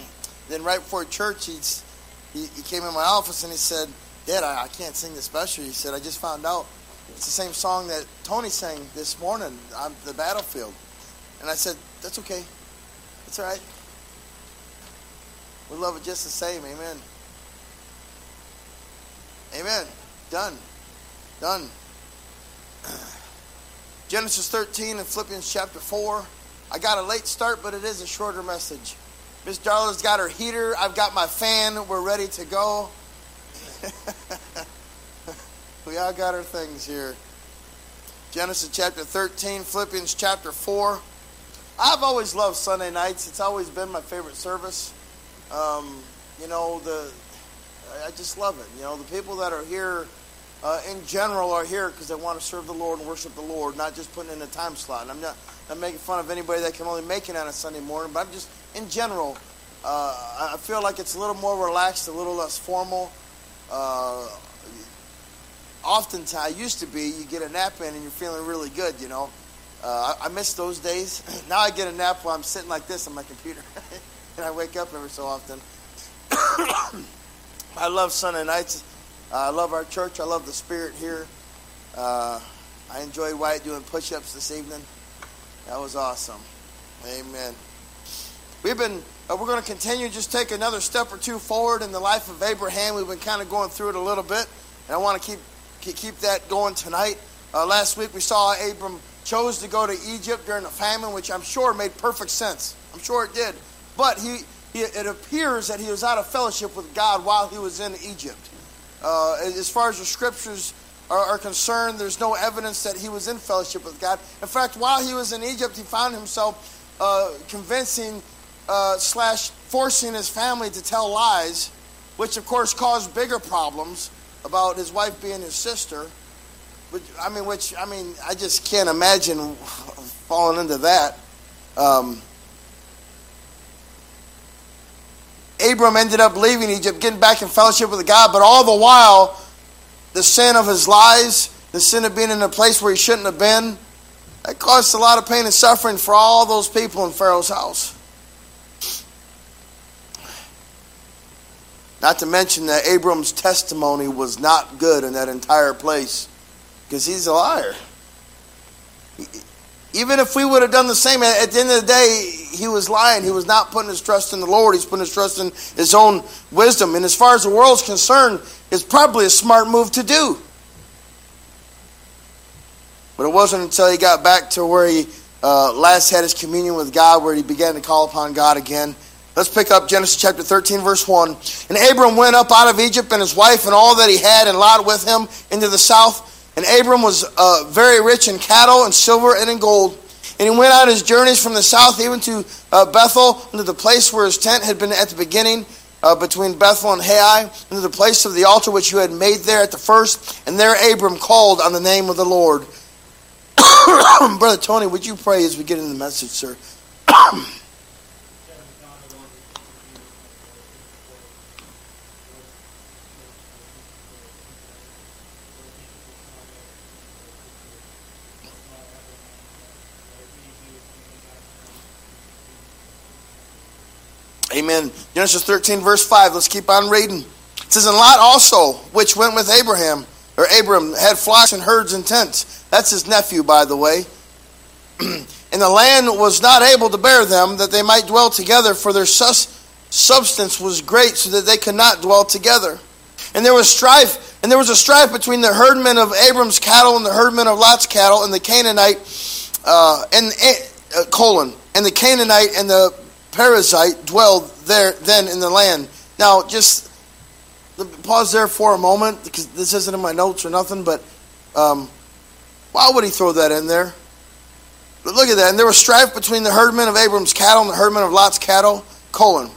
then right before church, he's, he, he came in my office and he said, Dad, I, I can't sing the special. He said, I just found out it's the same song that Tony sang this morning on the battlefield. And I said, That's okay. That's all right. We love it just the same. Amen. Amen. Done. Done. Genesis 13 and Philippians chapter 4. I got a late start, but it is a shorter message. Miss Darla's got her heater. I've got my fan. We're ready to go. we all got our things here. Genesis chapter 13, Philippians chapter 4. I've always loved Sunday nights. It's always been my favorite service. Um, you know, the I just love it. You know, the people that are here uh, in general are here because they want to serve the Lord and worship the Lord, not just putting in a time slot. And I'm not, not making fun of anybody that can only make it on a Sunday morning, but I'm just, in general, uh, I feel like it's a little more relaxed, a little less formal. Uh, oftentimes, I used to be, you get a nap in and you're feeling really good, you know. Uh, I, I miss those days. now I get a nap while I'm sitting like this on my computer, and I wake up every so often. I love Sunday nights. I love our church. I love the spirit here. Uh, I enjoyed Wyatt doing push-ups this evening. That was awesome. Amen. We've been. Uh, we're going to continue. Just take another step or two forward in the life of Abraham. We've been kind of going through it a little bit, and I want to keep keep that going tonight. Uh, last week we saw Abram chose to go to Egypt during a famine, which I'm sure made perfect sense. I'm sure it did. But he, he it appears that he was out of fellowship with God while he was in Egypt. Uh, as far as the scriptures are, are, concerned, there's no evidence that he was in fellowship with God. In fact, while he was in Egypt, he found himself uh, convincing uh, slash forcing his family to tell lies, which of course caused bigger problems about his wife being his sister. Which, I mean, which I mean, I just can't imagine falling into that. Um, Abram ended up leaving Egypt, getting back in fellowship with God, but all the while, the sin of his lies, the sin of being in a place where he shouldn't have been, that caused a lot of pain and suffering for all those people in Pharaoh's house. Not to mention that Abram's testimony was not good in that entire place because he's a liar. Even if we would have done the same, at the end of the day, he was lying. He was not putting his trust in the Lord. He's putting his trust in his own wisdom. And as far as the world's concerned, it's probably a smart move to do. But it wasn't until he got back to where he uh, last had his communion with God, where he began to call upon God again. Let's pick up Genesis chapter 13, verse 1. And Abram went up out of Egypt and his wife and all that he had and Lot with him into the south and Abram was uh, very rich in cattle and silver and in gold. And he went on his journeys from the south even to uh, Bethel, into the place where his tent had been at the beginning, uh, between Bethel and Hai, into the place of the altar which you had made there at the first. And there Abram called on the name of the Lord. Brother Tony, would you pray as we get into the message, sir? Amen. Genesis 13, verse 5. Let's keep on reading. It says, And Lot also, which went with Abraham, or Abram, had flocks and herds and tents. That's his nephew, by the way. and the land was not able to bear them, that they might dwell together, for their sus- substance was great, so that they could not dwell together. And there was strife, and there was a strife between the herdmen of Abram's cattle and the herdmen of Lot's cattle, and the Canaanite, uh, and uh, colon, and the Canaanite and the Perizzite dwelled there then in the land. Now, just pause there for a moment because this isn't in my notes or nothing, but um, why would he throw that in there? But look at that. And there was strife between the herdmen of Abram's cattle and the herdmen of Lot's cattle, colon.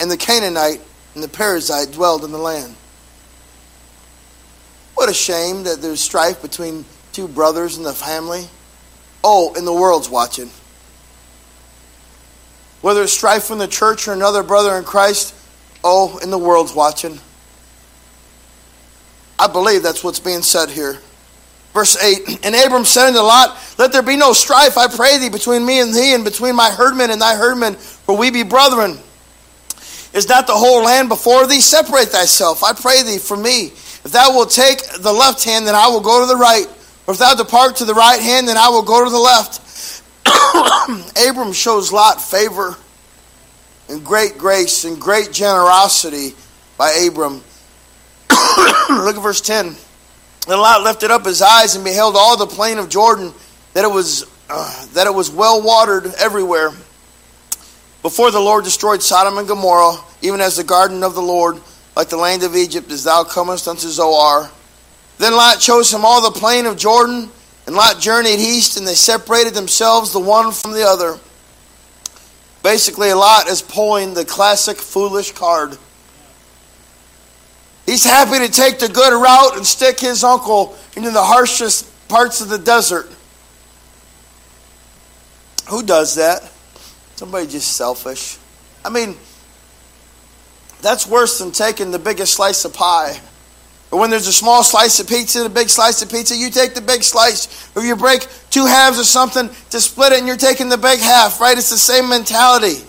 And the Canaanite and the Perizzite dwelled in the land. What a shame that there's strife between two brothers in the family. Oh, and the world's watching. Whether it's strife from the church or another brother in Christ, oh, and the world's watching. I believe that's what's being said here. Verse 8 And Abram said unto Lot, Let there be no strife, I pray thee, between me and thee, and between my herdmen and thy herdmen, for we be brethren. Is not the whole land before thee? Separate thyself, I pray thee, from me. If thou wilt take the left hand, then I will go to the right. Or if thou depart to the right hand, then I will go to the left. Abram shows Lot favor and great grace and great generosity by Abram. Look at verse 10. Then Lot lifted up his eyes and beheld all the plain of Jordan, that it was, uh, that it was well watered everywhere. Before the Lord destroyed Sodom and Gomorrah, even as the garden of the Lord, like the land of Egypt, as thou comest unto Zoar. Then Lot chose him all the plain of Jordan, and Lot journeyed east, and they separated themselves the one from the other. Basically, Lot is pulling the classic foolish card. He's happy to take the good route and stick his uncle into the harshest parts of the desert. Who does that? Somebody just selfish. I mean, that's worse than taking the biggest slice of pie. Or when there's a small slice of pizza and a big slice of pizza, you take the big slice. Or you break two halves or something to split it and you're taking the big half, right? It's the same mentality,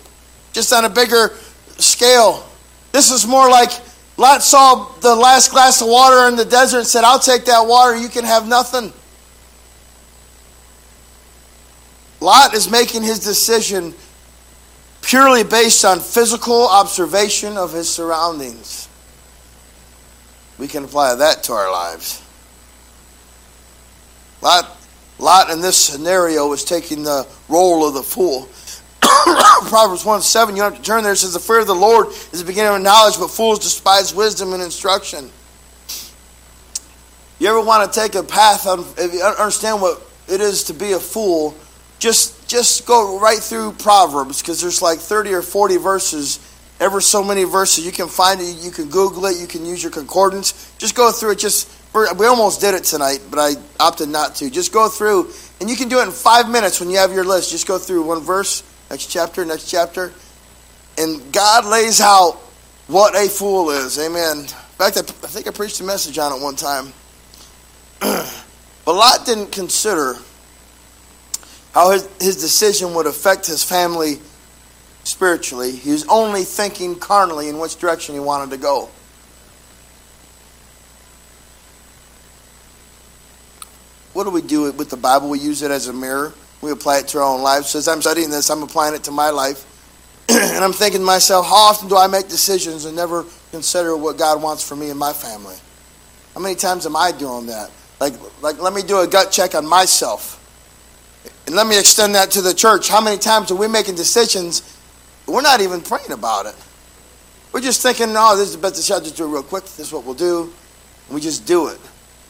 just on a bigger scale. This is more like Lot saw the last glass of water in the desert and said, I'll take that water, you can have nothing. Lot is making his decision purely based on physical observation of his surroundings. We can apply that to our lives. Lot, Lot in this scenario is taking the role of the fool. Proverbs 1 7, you don't have to turn there. It says, The fear of the Lord is the beginning of knowledge, but fools despise wisdom and instruction. You ever want to take a path, of, if you understand what it is to be a fool, just, just go right through Proverbs, because there's like 30 or 40 verses, ever so many verses. You can find it, you can Google it, you can use your concordance. Just go through it. Just We almost did it tonight, but I opted not to. Just go through, and you can do it in five minutes when you have your list. Just go through one verse Next chapter, next chapter. And God lays out what a fool is. Amen. In fact, I, think I preached a message on it one time. but Lot didn't consider how his, his decision would affect his family spiritually. He was only thinking carnally in which direction he wanted to go. What do we do with the Bible? We use it as a mirror. We apply it to our own lives. So as I'm studying this, I'm applying it to my life. and I'm thinking to myself, how often do I make decisions and never consider what God wants for me and my family? How many times am I doing that? Like, like let me do a gut check on myself. And let me extend that to the church. How many times are we making decisions? We're not even praying about it. We're just thinking, no, this is the best decision. Just do it real quick. This is what we'll do. And we just do it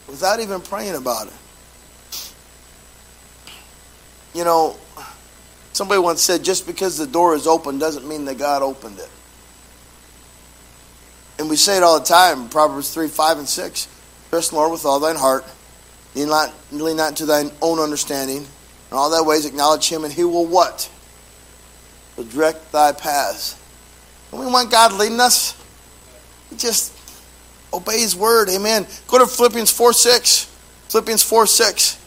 without even praying about it. You know, somebody once said, just because the door is open doesn't mean that God opened it. And we say it all the time, Proverbs 3, 5, and 6. Trust Lord with all thine heart. Lean not, lean not to thine own understanding. In all thy ways acknowledge him, and he will what? Will direct thy paths. We want God leading us. We just obey his word. Amen. Go to Philippians 4, 6. Philippians 4, 6.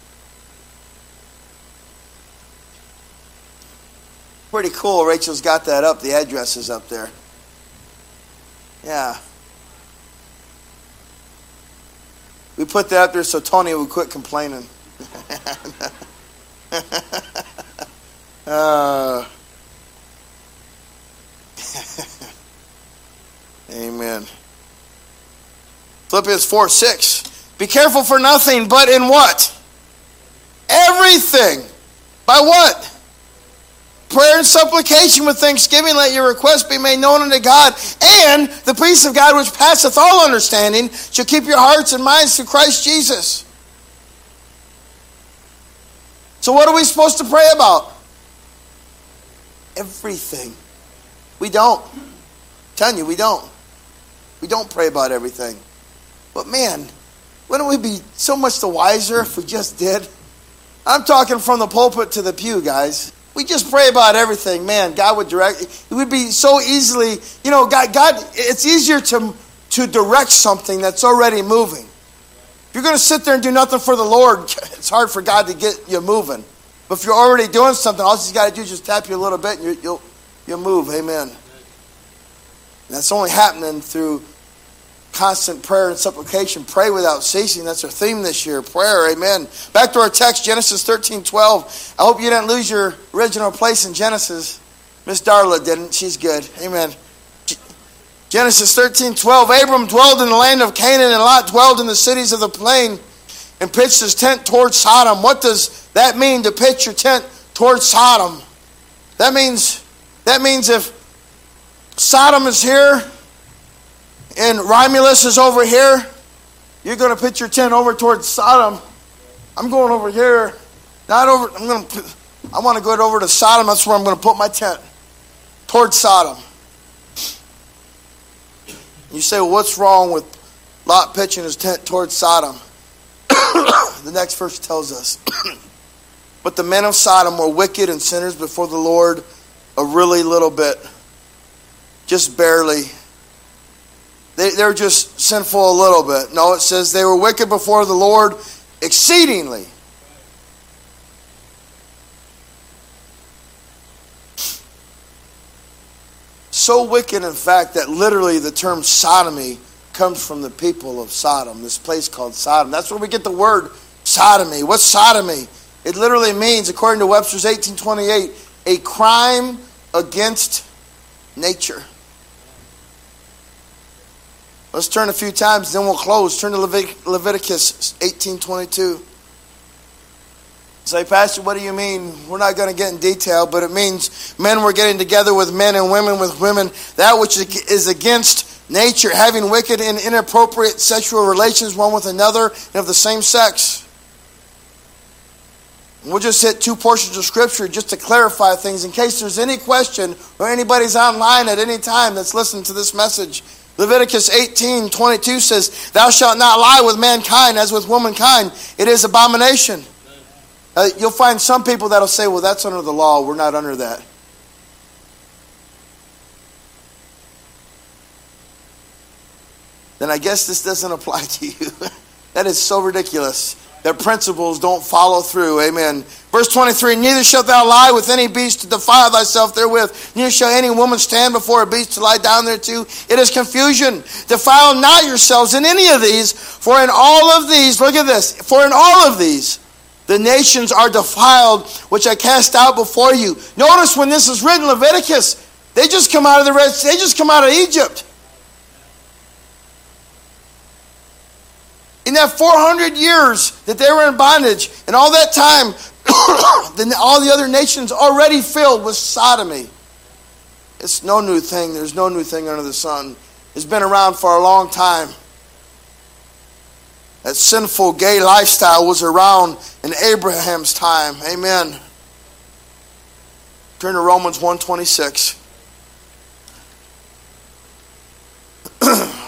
Pretty cool. Rachel's got that up. The address is up there. Yeah. We put that up there so Tony would quit complaining. uh, amen. Philippians 4 6. Be careful for nothing, but in what? Everything. By what? prayer and supplication with thanksgiving, let your requests be made known unto God. And the peace of God, which passeth all understanding, shall keep your hearts and minds through Christ Jesus. So, what are we supposed to pray about? Everything. We don't. I'm telling you, we don't. We don't pray about everything. But man, wouldn't we be so much the wiser if we just did? I'm talking from the pulpit to the pew, guys we just pray about everything, man, God would direct. It would be so easily, you know, God, God it's easier to, to direct something that's already moving. If you're going to sit there and do nothing for the Lord, it's hard for God to get you moving. But if you're already doing something, all you got to do is just tap you a little bit and you, will you'll move. Amen. And that's only happening through constant prayer and supplication. Pray without ceasing. That's our theme this year. Prayer. Amen. Back to our text, Genesis 13 12. I hope you didn't lose your original place in Genesis. Miss Darla didn't. She's good. Amen. Genesis 13 12. Abram dwelled in the land of Canaan, and Lot dwelled in the cities of the plain and pitched his tent towards Sodom. What does that mean to pitch your tent towards Sodom? That means that means if Sodom is here and Romulus is over here, you're going to put your tent over towards Sodom. I'm going over here. Not over I'm going to I want to go over to Sodom. That's where I'm going to put my tent. Towards Sodom. You say, well, what's wrong with Lot pitching his tent towards Sodom? the next verse tells us But the men of Sodom were wicked and sinners before the Lord a really little bit, just barely. They, they're just sinful a little bit. No, it says they were wicked before the Lord exceedingly. So wicked, in fact, that literally the term sodomy comes from the people of Sodom, this place called Sodom. That's where we get the word sodomy. What's sodomy? It literally means, according to Webster's 1828, a crime against nature. Let's turn a few times, then we'll close. Turn to Levit- Leviticus 18:22. Say, Pastor, what do you mean? We're not going to get in detail, but it means men were getting together with men and women with women. That which is against nature, having wicked and inappropriate sexual relations one with another and of the same sex. We'll just hit two portions of Scripture just to clarify things in case there's any question or anybody's online at any time that's listening to this message. Leviticus 18 22 says, Thou shalt not lie with mankind as with womankind. It is abomination. Uh, you'll find some people that'll say, Well, that's under the law. We're not under that. Then I guess this doesn't apply to you. that is so ridiculous that principles don't follow through. Amen. Verse 23 Neither shalt thou lie with any beast to defile thyself therewith, neither shall any woman stand before a beast to lie down thereto. It is confusion. Defile not yourselves in any of these, for in all of these, look at this, for in all of these, the nations are defiled, which I cast out before you. Notice when this is written, Leviticus, they just come out of the Red they just come out of Egypt. In that 400 years that they were in bondage, and all that time, then all the other nations already filled with sodomy. It's no new thing. There's no new thing under the sun. It's been around for a long time. That sinful gay lifestyle was around in Abraham's time. Amen. Turn to Romans 126.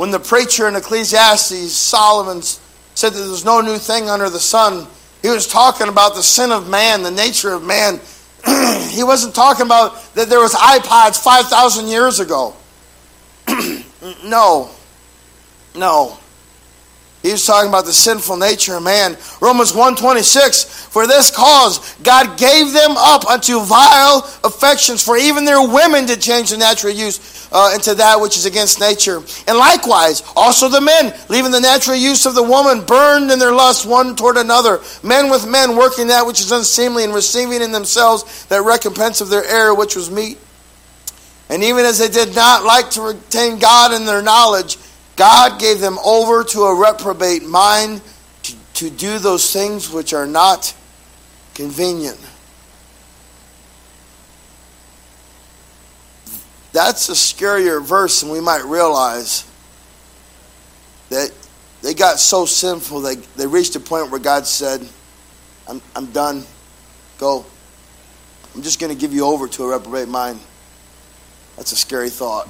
when the preacher in Ecclesiastes, Solomon, said that there's no new thing under the sun, he was talking about the sin of man, the nature of man. he wasn't talking about that there was iPods 5,000 years ago. no. No. He was talking about the sinful nature of man. Romans 126, for this cause God gave them up unto vile affections, for even their women did change the natural use uh, into that which is against nature. And likewise, also the men, leaving the natural use of the woman, burned in their lust one toward another. Men with men working that which is unseemly, and receiving in themselves that recompense of their error which was meet. And even as they did not like to retain God in their knowledge, God gave them over to a reprobate mind to, to do those things which are not convenient. That's a scarier verse than we might realize. That they got so sinful, they, they reached a point where God said, I'm, I'm done. Go. I'm just going to give you over to a reprobate mind. That's a scary thought.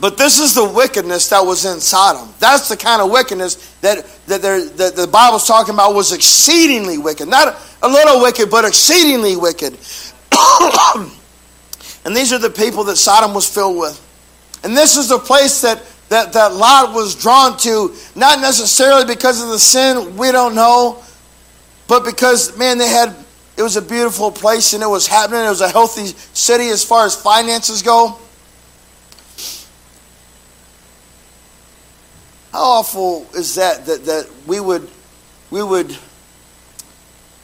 But this is the wickedness that was in Sodom. That's the kind of wickedness that, that, that the Bible's talking about was exceedingly wicked. Not a little wicked, but exceedingly wicked. and these are the people that Sodom was filled with. And this is the place that, that, that Lot was drawn to, not necessarily because of the sin, we don't know, but because, man, they had it was a beautiful place and it was happening. It was a healthy city as far as finances go. How awful is that that, that we would we would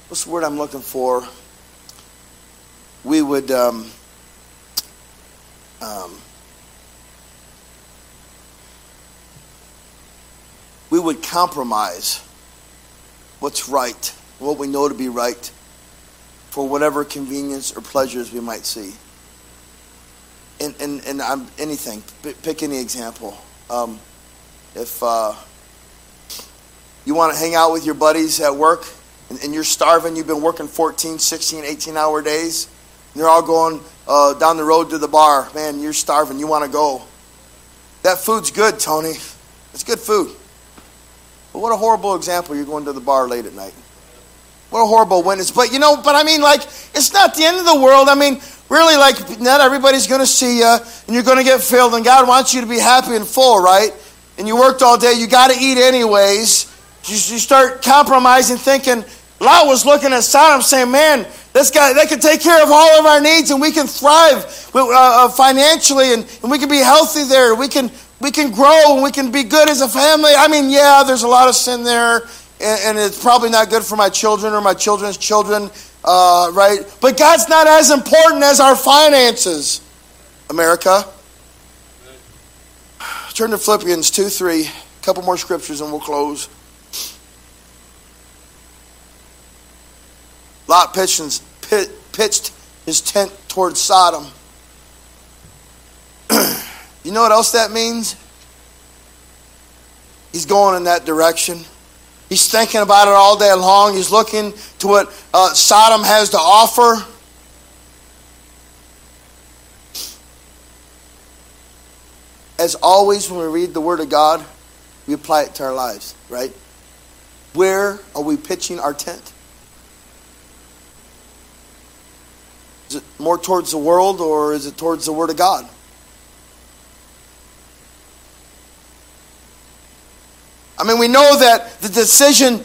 what's the word I'm looking for? We would um, um, we would compromise what's right, what we know to be right, for whatever convenience or pleasures we might see. And, and, and I'm, anything, pick any example. Um, if uh, you want to hang out with your buddies at work and, and, you're starving, you've been working 14, 16, 18 hour days, and they're all going uh, down the road to the bar. Man, you're starving, you want to go. That food's good, Tony. It's good food. But what a horrible example you're going to the bar late at night. What a horrible witness. But you know, but I mean, like, it's not the end of the world. I mean, really, like, not everybody's going to see you, and you're going to get filled, and God wants you to be happy and full, right? And you worked all day, you got to eat anyways. You, you start compromising, thinking, Lot was looking at Sodom saying, man, this guy, they can take care of all of our needs and we can thrive uh, uh, financially and, and we can be healthy there. We can, we can grow and we can be good as a family. I mean, yeah, there's a lot of sin there, and, and it's probably not good for my children or my children's children, uh, right? But God's not as important as our finances, America. Turn to Philippians 2 3, a couple more scriptures, and we'll close. Lot pitched, pitched his tent towards Sodom. You know what else that means? He's going in that direction. He's thinking about it all day long. He's looking to what uh, Sodom has to offer. As always, when we read the Word of God, we apply it to our lives, right? Where are we pitching our tent? Is it more towards the world or is it towards the Word of God? I mean, we know that the decision,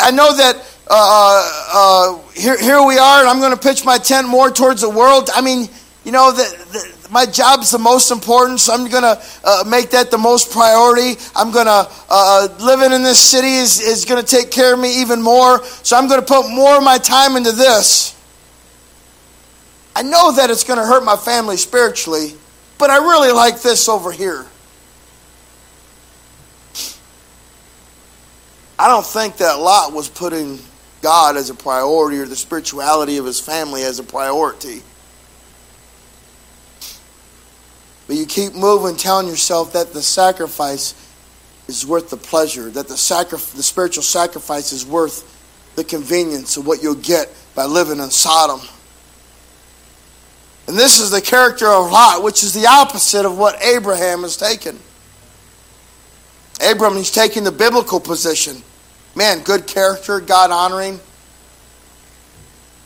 I know that uh, uh, uh, here, here we are, and I'm going to pitch my tent more towards the world. I mean, you know, the, my job's the most important, so I'm going to uh, make that the most priority. I'm going to, uh, living in this city is, is going to take care of me even more, so I'm going to put more of my time into this. I know that it's going to hurt my family spiritually, but I really like this over here. I don't think that Lot was putting God as a priority or the spirituality of his family as a priority. But you keep moving, telling yourself that the sacrifice is worth the pleasure, that the, sacri- the spiritual sacrifice is worth the convenience of what you'll get by living in Sodom. And this is the character of Lot, which is the opposite of what Abraham has taken. Abraham, he's taking the biblical position. Man, good character, God honoring.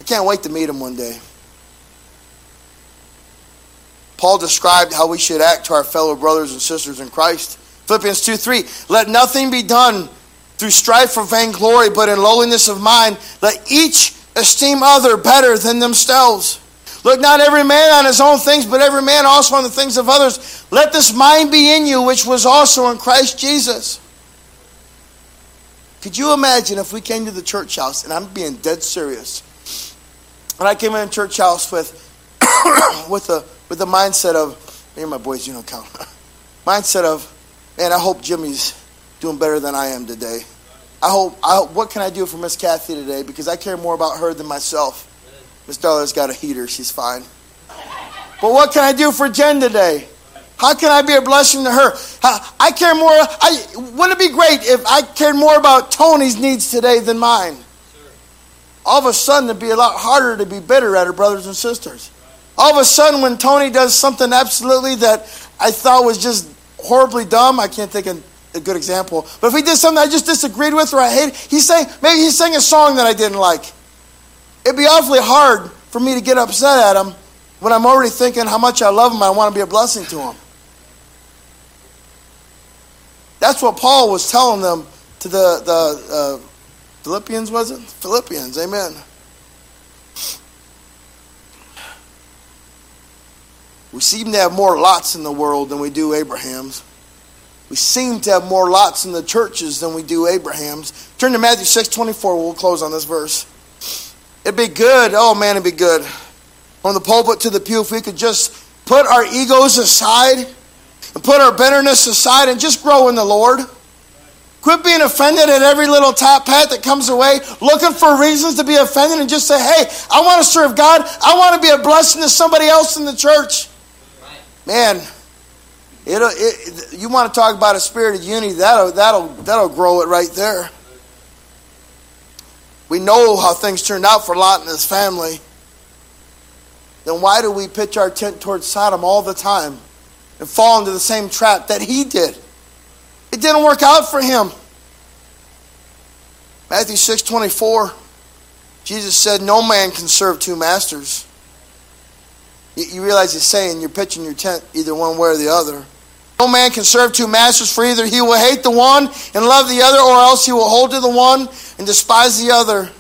I can't wait to meet him one day. Paul described how we should act to our fellow brothers and sisters in Christ. Philippians 2 3. Let nothing be done through strife or vainglory, but in lowliness of mind, let each esteem other better than themselves. Look not every man on his own things, but every man also on the things of others. Let this mind be in you, which was also in Christ Jesus. Could you imagine if we came to the church house, and I'm being dead serious, and I came in the church house with with a with the mindset of, me my boys, you don't count. mindset of, man, I hope Jimmy's doing better than I am today. I hope, I hope what can I do for Miss Kathy today? Because I care more about her than myself. Miss Darla's got a heater, she's fine. But what can I do for Jen today? How can I be a blessing to her? I care more. I, wouldn't it be great if I cared more about Tony's needs today than mine? All of a sudden, it'd be a lot harder to be bitter at her brothers and sisters. All of a sudden, when Tony does something absolutely that I thought was just horribly dumb, I can't think of a good example. But if he did something I just disagreed with or I hated, he sang maybe he sang a song that I didn't like. It'd be awfully hard for me to get upset at him when I'm already thinking how much I love him. I want to be a blessing to him. That's what Paul was telling them to the, the uh, Philippians, was it? Philippians, amen. We seem to have more lots in the world than we do Abraham's. We seem to have more lots in the churches than we do Abraham's. Turn to Matthew 6 24. We'll close on this verse. It'd be good. Oh, man, it'd be good. From the pulpit to the pew, if we could just put our egos aside and put our bitterness aside and just grow in the Lord. Quit being offended at every little top pat that comes away, looking for reasons to be offended, and just say, hey, I want to serve God. I want to be a blessing to somebody else in the church. Man, it'll, it, you want to talk about a spirit of unity, that'll, that'll, that'll grow it right there. We know how things turned out for Lot and his family. Then why do we pitch our tent towards Sodom all the time and fall into the same trap that he did? It didn't work out for him. Matthew 6 24, Jesus said, No man can serve two masters. You, realize he's saying you're pitching your tent either one way or the other. No man can serve two masters, for either he will hate the one and love the other, or else he will hold to the one and despise the other.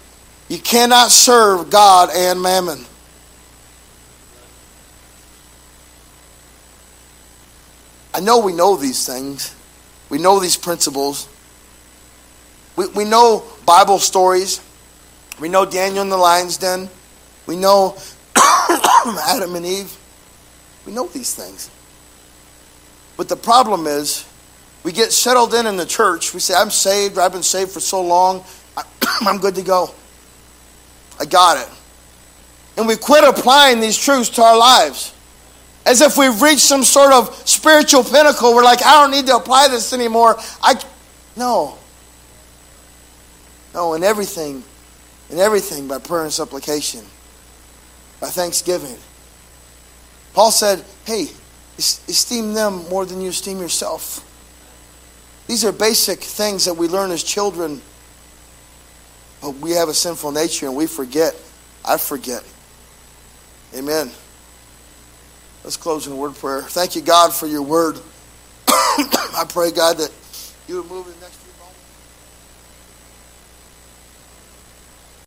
You cannot serve God and mammon. I know we know these things. We know these principles. We, we know Bible stories. We know Daniel in the lion's den. We know Adam and Eve. We know these things. But the problem is, we get settled in in the church. We say, I'm saved. I've been saved for so long. I'm good to go. I got it. And we quit applying these truths to our lives as if we've reached some sort of spiritual pinnacle. We're like, I don't need to apply this anymore. I no. No, in everything, in everything by prayer and supplication, by thanksgiving. Paul said, hey, esteem them more than you esteem yourself. These are basic things that we learn as children, but we have a sinful nature and we forget. I forget. Amen. Let's close in word prayer. Thank you, God, for your word. I pray, God, that you would move in the next